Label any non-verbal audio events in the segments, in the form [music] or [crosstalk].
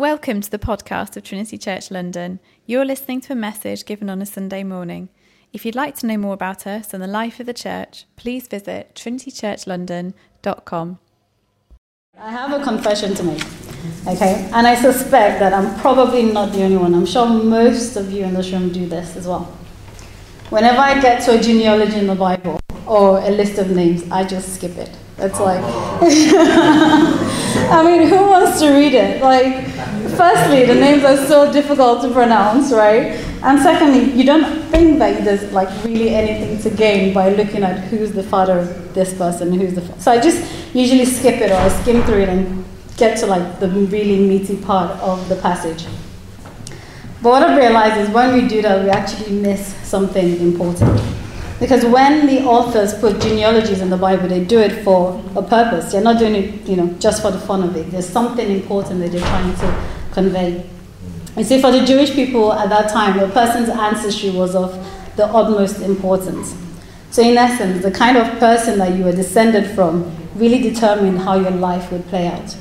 Welcome to the podcast of Trinity Church London. You're listening to a message given on a Sunday morning. If you'd like to know more about us and the life of the church, please visit trinitychurchlondon.com. I have a confession to make, okay? And I suspect that I'm probably not the only one. I'm sure most of you in this room do this as well. Whenever I get to a genealogy in the Bible or a list of names, I just skip it. It's like, [laughs] I mean, who wants to read it? Like, firstly, the names are so difficult to pronounce, right? And secondly, you don't think that there's like really anything to gain by looking at who's the father of this person, who's the. Fa- so I just usually skip it or I skim through it and get to like the really meaty part of the passage. But what I've realized is when we do that, we actually miss something important. Because when the authors put genealogies in the Bible, they do it for a purpose. They're not doing it, you know, just for the fun of it. There's something important that they're trying to convey. You see, for the Jewish people at that time, a person's ancestry was of the utmost importance. So, in essence, the kind of person that you were descended from really determined how your life would play out.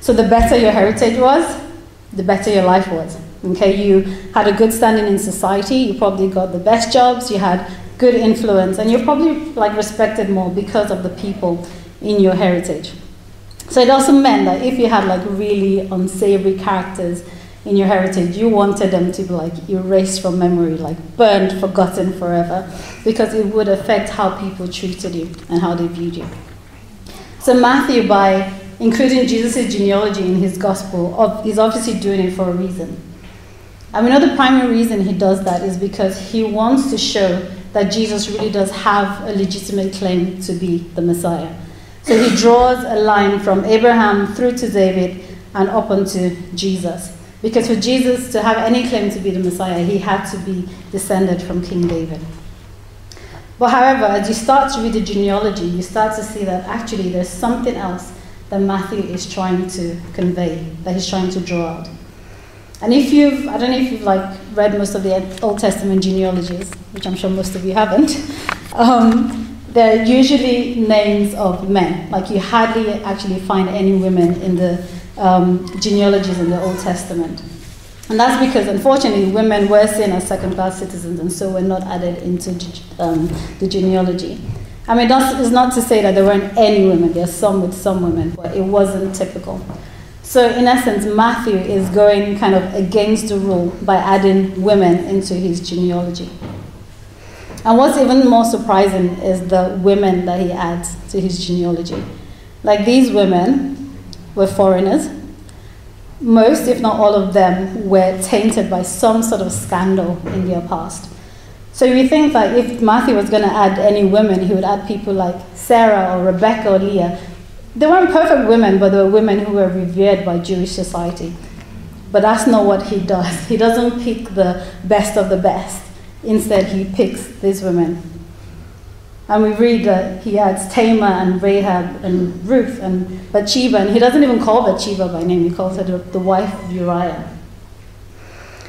So, the better your heritage was, the better your life was. Okay, you had a good standing in society, you probably got the best jobs, you had good influence, and you're probably like respected more because of the people in your heritage. So it also meant that if you had like really unsavory characters in your heritage, you wanted them to be like erased from memory, like burned, forgotten forever, because it would affect how people treated you and how they viewed you. So Matthew, by including Jesus' genealogy in his gospel, he's obviously doing it for a reason. And we know the primary reason he does that is because he wants to show that Jesus really does have a legitimate claim to be the Messiah. So he draws a line from Abraham through to David and up onto Jesus. Because for Jesus to have any claim to be the Messiah, he had to be descended from King David. But however, as you start to read the genealogy, you start to see that actually there's something else that Matthew is trying to convey, that he's trying to draw out. And if you've, I don't know if you've like read most of the Old Testament genealogies, which I'm sure most of you haven't, [laughs] um, they're usually names of men. Like you hardly actually find any women in the um, genealogies in the Old Testament. And that's because, unfortunately, women were seen as second class citizens and so were not added into um, the genealogy. I mean, that's not to say that there weren't any women, there are some with some women, but it wasn't typical. So, in essence, Matthew is going kind of against the rule by adding women into his genealogy. And what's even more surprising is the women that he adds to his genealogy. Like these women were foreigners. Most, if not all of them, were tainted by some sort of scandal in their past. So you think that if Matthew was going to add any women, he would add people like Sarah or Rebecca or Leah, they weren't perfect women, but they were women who were revered by Jewish society. But that's not what he does. He doesn't pick the best of the best. Instead, he picks these women. And we read that he adds Tamar and Rahab and Ruth and Bathsheba, and he doesn't even call Bathsheba by name, he calls her the, wife of Uriah.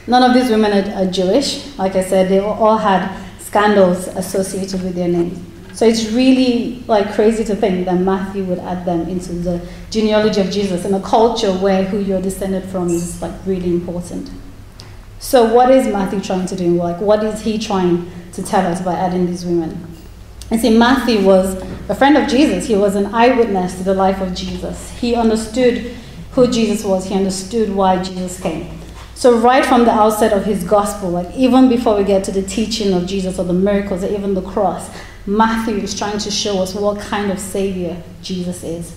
None of these women are, are Jewish. Like I said, they all had scandals associated with their names. So it's really like crazy to think that Matthew would add them into the genealogy of Jesus in a culture where who you're descended from is like really important. So what is Matthew trying to do? Like what is he trying to tell us by adding these women? And see, Matthew was a friend of Jesus. He was an eyewitness to the life of Jesus. He understood who Jesus was. He understood why Jesus came. So right from the outset of his gospel, like even before we get to the teaching of Jesus or the miracles or even the cross, Matthew is trying to show us what kind of Savior Jesus is.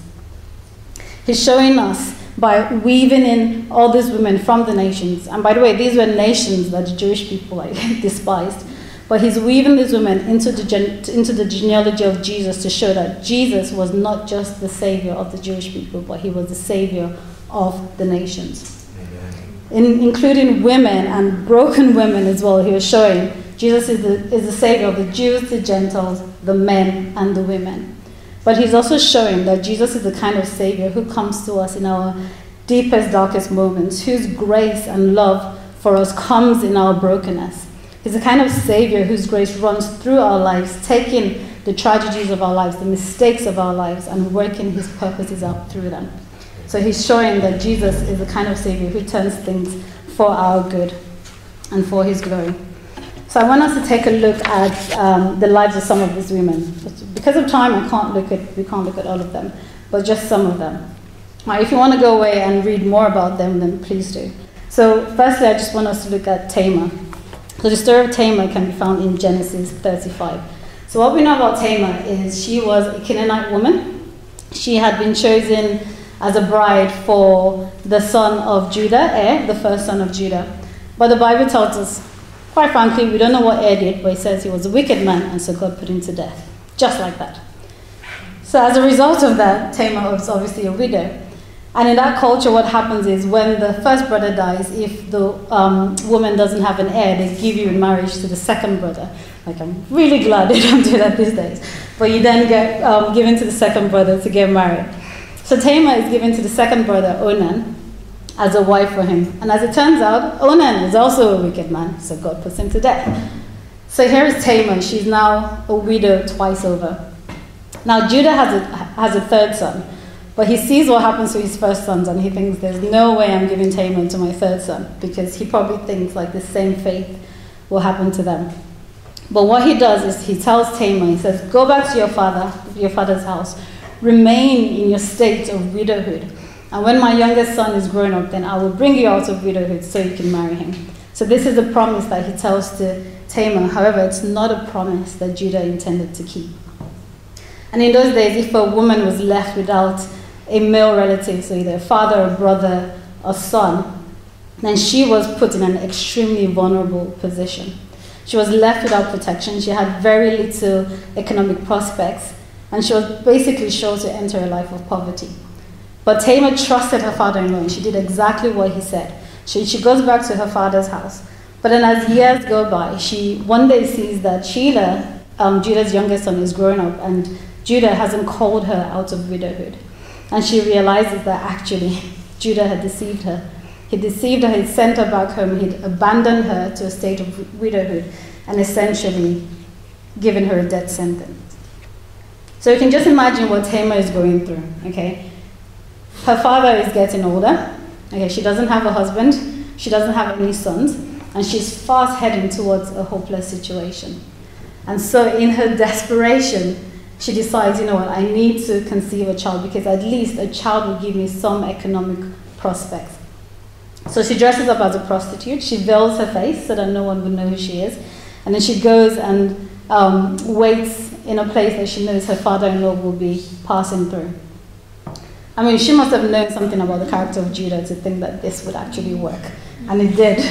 He's showing us by weaving in all these women from the nations. And by the way, these were nations that the Jewish people like, [laughs] despised. But he's weaving these women into the, gen- into the genealogy of Jesus to show that Jesus was not just the Savior of the Jewish people, but he was the Savior of the nations. In, including women and broken women as well, he was showing Jesus is the, is the Savior of the Jews, the Gentiles, the men, and the women. But he's also showing that Jesus is the kind of Savior who comes to us in our deepest, darkest moments, whose grace and love for us comes in our brokenness. He's the kind of Savior whose grace runs through our lives, taking the tragedies of our lives, the mistakes of our lives, and working His purposes out through them. So he's showing that Jesus is the kind of Savior who turns things for our good and for his glory. So I want us to take a look at um, the lives of some of these women. Because of time, I can't look at, we can't look at all of them, but just some of them. If you want to go away and read more about them, then please do. So firstly, I just want us to look at Tamar. So the story of Tamar can be found in Genesis 35. So what we know about Tamar is she was a Canaanite woman. She had been chosen as a bride for the son of Judah, Er, the first son of Judah. But the Bible tells us, quite frankly, we don't know what Er did, but he says he was a wicked man, and so God put him to death. Just like that. So as a result of that, Tamar was obviously a widow. And in that culture, what happens is when the first brother dies, if the um, woman doesn't have an heir, they give you in marriage to the second brother. Like, I'm really glad [laughs] they don't do that these days. But you then get um, given to the second brother to get married. So Tamar is given to the second brother, Onan, as a wife for him. And as it turns out, oh Onan is also a wicked man, so God puts him to death. So here is Tamar. She's now a widow twice over. Now, Judah has a, has a third son. But he sees what happens to his first sons and he thinks, there's no way I'm giving Tamar to my third son because he probably thinks like the same fate will happen to them. But what he does is he tells Tamar, he says, go back to your father, your father's house, remain in your state of widowhood. And when my youngest son is grown up, then I will bring you out of widowhood so you can marry him. So this is a promise that he tells to Tamar. However, it's not a promise that Judah intended to keep. And in those days, if a woman was left without a male relative, so either a father, a brother, a son, then she was put in an extremely vulnerable position. She was left without protection. She had very little economic prospects, and she was basically sure to enter a life of poverty. But Tamar trusted her father in law, and she did exactly what he said. She, she goes back to her father's house. But then, as years go by, she one day sees that Shelah, um, Judah's youngest son, is growing up, and Judah hasn't called her out of widowhood. And she realizes that actually [laughs] Judah had deceived her. He deceived her, he'd sent her back home, he'd abandoned her to a state of widowhood, and essentially given her a death sentence. So you can just imagine what Tamar is going through, okay? Her father is getting older, okay? She doesn't have a husband, she doesn't have any sons, and she's fast heading towards a hopeless situation. And so, in her desperation, she decides, you know what, I need to conceive a child because at least a child will give me some economic prospects. So she dresses up as a prostitute. She veils her face so that no one would know who she is. And then she goes and um, waits in a place that she knows her father in law will be passing through. I mean, she must have known something about the character of Judah to think that this would actually work. And it did.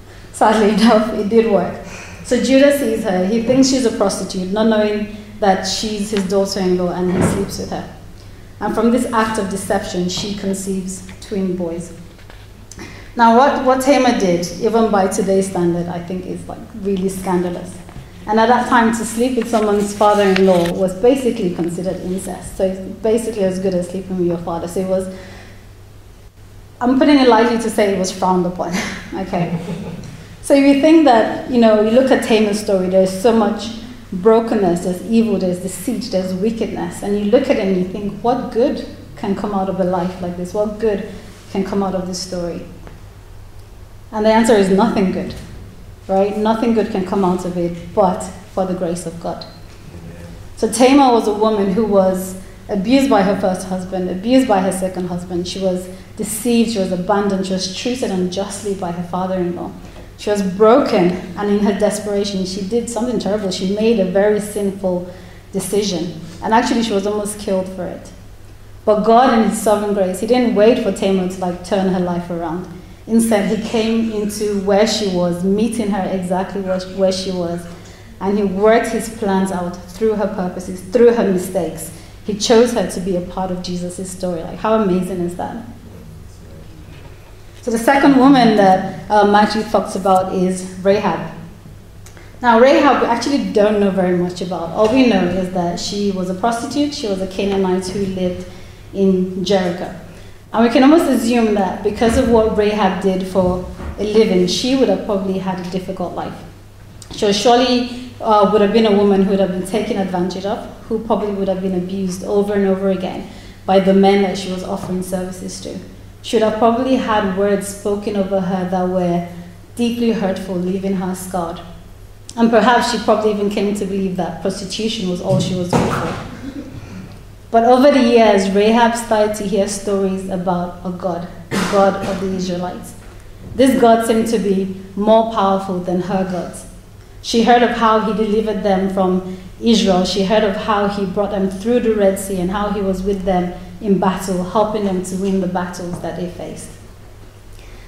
[laughs] Sadly enough, it did work. So Judah sees her. He thinks she's a prostitute, not knowing that she's his daughter in law and he sleeps with her. And from this act of deception, she conceives twin boys. Now, what, what Tamar did, even by today's standard, I think is like really scandalous. And at that time, to sleep with someone's father in law was basically considered incest. So it's basically as good as sleeping with your father. So it was, I'm putting it lightly to say it was frowned upon. [laughs] okay. So if you think that, you know, you look at Tamar's story, there's so much brokenness, there's evil, there's deceit, there's wickedness. And you look at it and you think, what good can come out of a life like this? What good can come out of this story? And the answer is nothing good, right? Nothing good can come out of it but for the grace of God. So Tamar was a woman who was abused by her first husband, abused by her second husband. She was deceived, she was abandoned, she was treated unjustly by her father in law. She was broken, and in her desperation, she did something terrible. She made a very sinful decision. And actually, she was almost killed for it. But God, in His sovereign grace, He didn't wait for Tamar to like turn her life around. Instead, He came into where she was, meeting her exactly where she was. And He worked His plans out through her purposes, through her mistakes. He chose her to be a part of Jesus' story. Like, how amazing is that? So the second woman that uh, Matthew talks about is Rahab. Now, Rahab, we actually don't know very much about. All we know is that she was a prostitute, she was a Canaanite who lived in Jericho. And we can almost assume that because of what Rahab did for a living, she would have probably had a difficult life. She surely uh, would have been a woman who would have been taken advantage of, who probably would have been abused over and over again. by the men that she was offering services to. She would have probably had words spoken over her that were deeply hurtful, leaving her scarred. And perhaps she probably even came to believe that prostitution was all she was good for. But over the years, Rahab started to hear stories about a God, the God of the Israelites. This God seemed to be more powerful than her gods. She heard of how he delivered them from Israel. She heard of how he brought them through the Red Sea and how he was with them in battle, helping them to win the battles that they faced.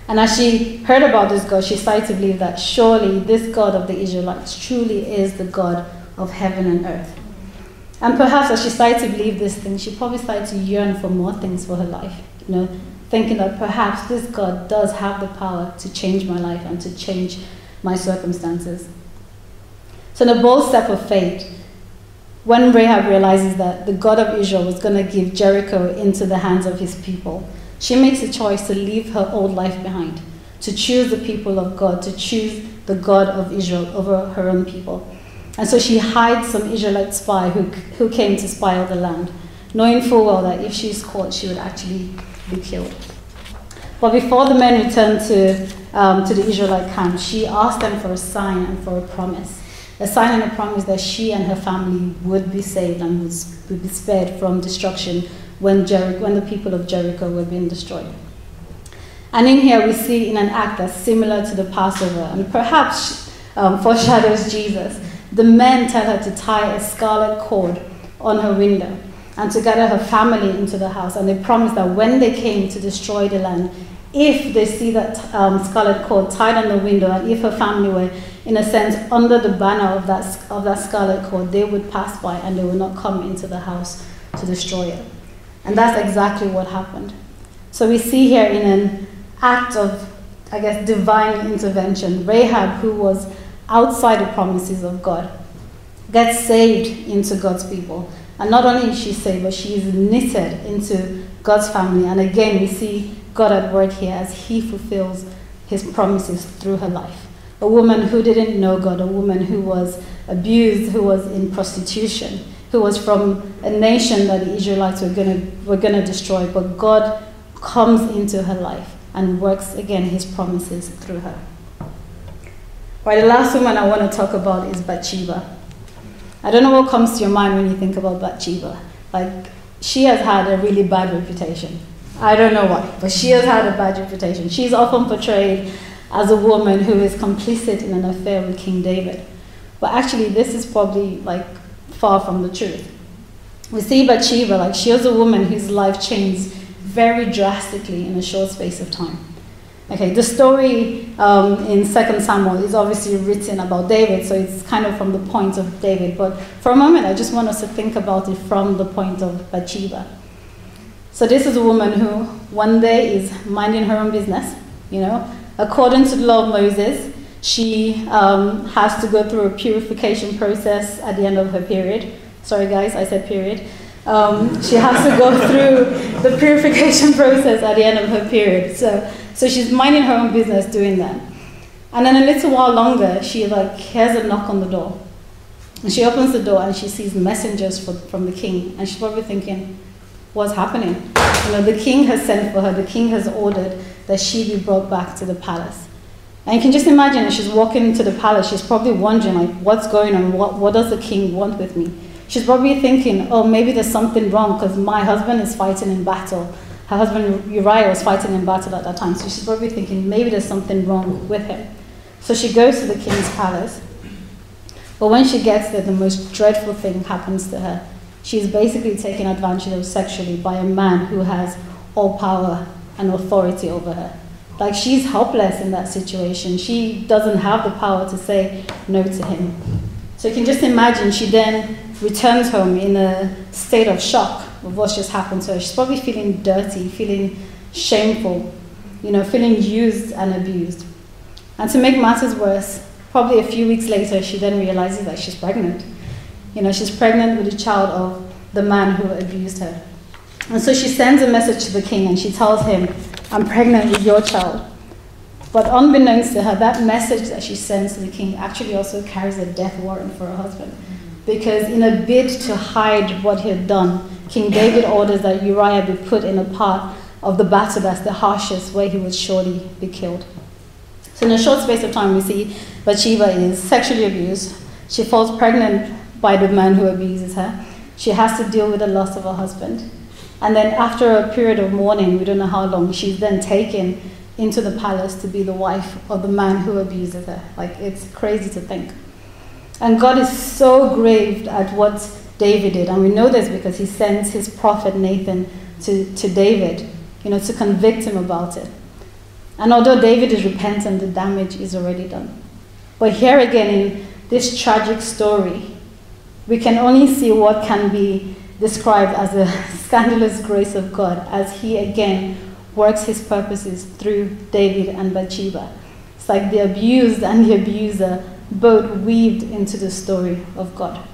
And as she heard about this God, she started to believe that surely this God of the Israelites truly is the God of heaven and earth. And perhaps as she started to believe this thing, she probably started to yearn for more things for her life. You know, thinking that perhaps this God does have the power to change my life and to change my circumstances. So, in a bold step of faith, when Rahab realizes that the God of Israel was going to give Jericho into the hands of his people, she makes a choice to leave her old life behind, to choose the people of God, to choose the God of Israel over her own people. And so she hides some Israelite spy who, who came to spy out the land, knowing full well that if she's caught, she would actually be killed. But before the men returned to, um, to the Israelite camp, she asked them for a sign and for a promise. A sign and a promise that she and her family would be saved and would, would be spared from destruction when, Jericho, when the people of Jericho were being destroyed. And in here we see in an act that's similar to the Passover and perhaps um, foreshadows Jesus. The men tell her to tie a scarlet cord on her window and to gather her family into the house. And they promise that when they came to destroy the land, if they see that um, scarlet cord tied on the window, and if her family were, in a sense, under the banner of that, of that scarlet cord, they would pass by and they would not come into the house to destroy it. And that's exactly what happened. So we see here in an act of, I guess, divine intervention, Rahab, who was outside the promises of God, gets saved into God's people. And not only is she saved, but she is knitted into God's family. And again, we see God at work here as He fulfills His promises through her life. A woman who didn't know God, a woman who was abused, who was in prostitution, who was from a nation that the Israelites were going were gonna destroy, but God comes into her life and works again His promises through her. Right, the last woman I want to talk about is Bathsheba. I don't know what comes to your mind when you think about Bathsheba. Like, she has had a really bad reputation. I don't know why, but she has had a bad reputation. She's often portrayed as a woman who is complicit in an affair with King David. But actually, this is probably like far from the truth. We see Bathsheba, like she was a woman whose life changed very drastically in a short space of time. Okay, the story um, in 2 Samuel is obviously written about David, so it's kind of from the point of David. But for a moment, I just want us to think about it from the point of Bathsheba. So this is a woman who one day is minding her own business, you know. According to the law of Moses, she um, has to go through a purification process at the end of her period. Sorry, guys, I said period. Um, she has to go [laughs] through the purification [laughs] process at the end of her period. So, so she's minding her own business doing that. And then a little while longer, she like hears a knock on the door. And she opens the door and she sees messengers from, from the king. And she's probably thinking, what's happening? You know, the king has sent for her. The king has ordered that she be brought back to the palace. And you can just imagine as she's walking into the palace, she's probably wondering, like, what's going on? What, what does the king want with me? She's probably thinking, oh, maybe there's something wrong because my husband is fighting in battle. Her husband Uriah was fighting in battle at that time. So she's probably thinking, maybe there's something wrong with him. So she goes to the king's palace. But when she gets there, the most dreadful thing happens to her. She's basically taken advantage of sexually by a man who has all power and authority over her. Like she's helpless in that situation. She doesn't have the power to say no to him. So you can just imagine she then returns home in a state of shock of what's just happened to her. She's probably feeling dirty, feeling shameful, you know, feeling used and abused. And to make matters worse, probably a few weeks later, she then realizes that she's pregnant. You know, she's pregnant with a child of the man who abused her. And so she sends a message to the king and she tells him, I'm pregnant with your child. But unbeknownst to her, that message that she sends to the king actually also carries a death warrant for her husband. Because in a bid to hide what he had done, King David orders that Uriah be put in a part of the battle that's the harshest, where he would surely be killed. So, in a short space of time, we see Bathsheba is sexually abused. She falls pregnant by the man who abuses her. She has to deal with the loss of her husband. And then, after a period of mourning, we don't know how long, she's then taken into the palace to be the wife of the man who abuses her. Like, it's crazy to think. And God is so grieved at what David did. And we know this because he sends his prophet Nathan to, to David, you know, to convict him about it. And although David is repentant, the damage is already done. But here again, in this tragic story, we can only see what can be described as a [laughs] scandalous grace of God as he again works his purposes through David and Bathsheba. It's like the abused and the abuser both weaved into the story of God.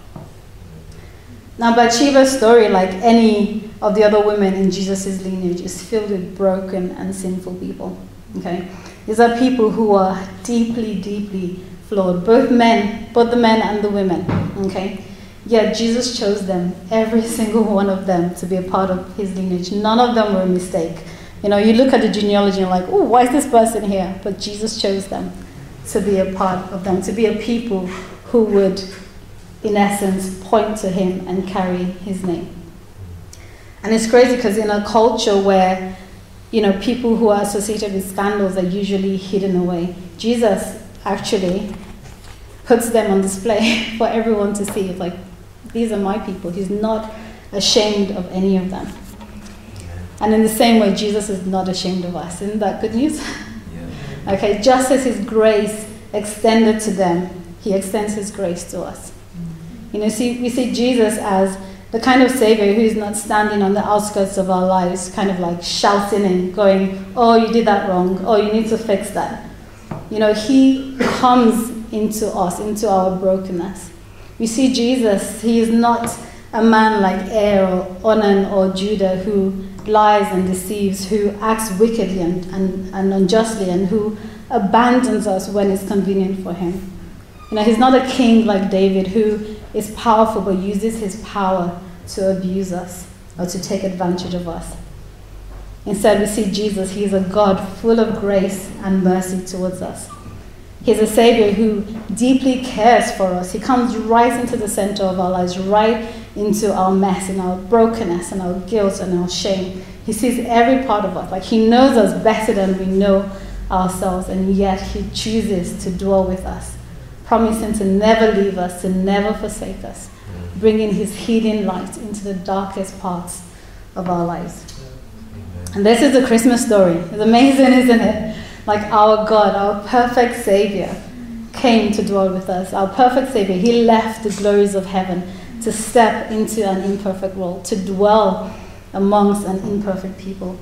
Now, Bathsheba's story, like any of the other women in Jesus' lineage, is filled with broken and sinful people. Okay? These are people who are deeply, deeply flawed, both men, both the men and the women. Okay? Yet Jesus chose them, every [laughs] single one of them, to be a part of his lineage. None of them were a mistake. You know, you look at the genealogy and you're like, oh, why is this person here? But Jesus chose them to be a part of them, to be a people who would in essence, point to him and carry his name. And it's crazy because in a culture where, you know, people who are associated with scandals are usually hidden away, Jesus actually puts them on display [laughs] for everyone to see. It's like, these are my people. He's not ashamed of any of them. And in the same way, Jesus is not ashamed of us. Isn't that good news? [laughs] Okay, just as his grace extended to them, he extends his grace to us. Mm-hmm. You know, see, we see Jesus as the kind of Savior who's not standing on the outskirts of our lives, kind of like shouting and going, Oh, you did that wrong. Oh, you need to fix that. You know, He comes into us, into our brokenness. We see Jesus, He is not a man like Er or Onan or Judah who lies and deceives, who acts wickedly and, and, and unjustly, and who abandons us when it's convenient for Him. You know, He's not a king like David who is powerful but uses his power to abuse us or to take advantage of us. Instead, we see Jesus, he is a God full of grace and mercy towards us. He's a Savior who deeply cares for us. He comes right into the center of our lives, right into our mess and our brokenness and our guilt and our shame. He sees every part of us. Like He knows us better than we know ourselves, and yet He chooses to dwell with us promising to never leave us, to never forsake us, mm. bringing his healing light into the darkest parts of our lives. And this is the Christmas story. It's amazing, isn't it? Like our God, our perfect Savior, came to dwell with us. Our perfect Savior, He left the glories of heaven to step into an imperfect world, to dwell amongst an imperfect people,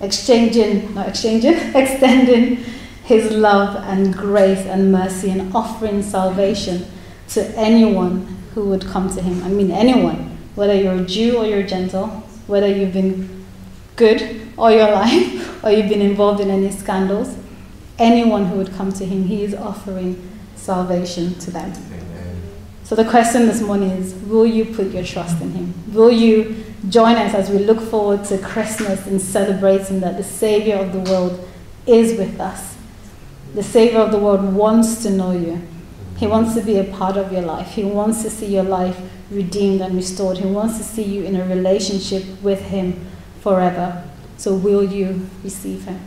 exchanging, not exchanging, [laughs] extending his love and grace and mercy and offering salvation to anyone who would come to him. I mean, anyone, whether you're a Jew or you're Gentile, whether you've been good all your life or you've been involved in any scandals, anyone who would come to him, he is offering salvation to them. So the question this morning is will you put your trust in him? Will you join us as we look forward to Christmas and celebrating that the Savior of the world is with us? The Savior of the world wants to know you. He wants to be a part of your life. He wants to see your life redeemed and restored. He wants to see you in a relationship with Him forever. So, will you receive Him?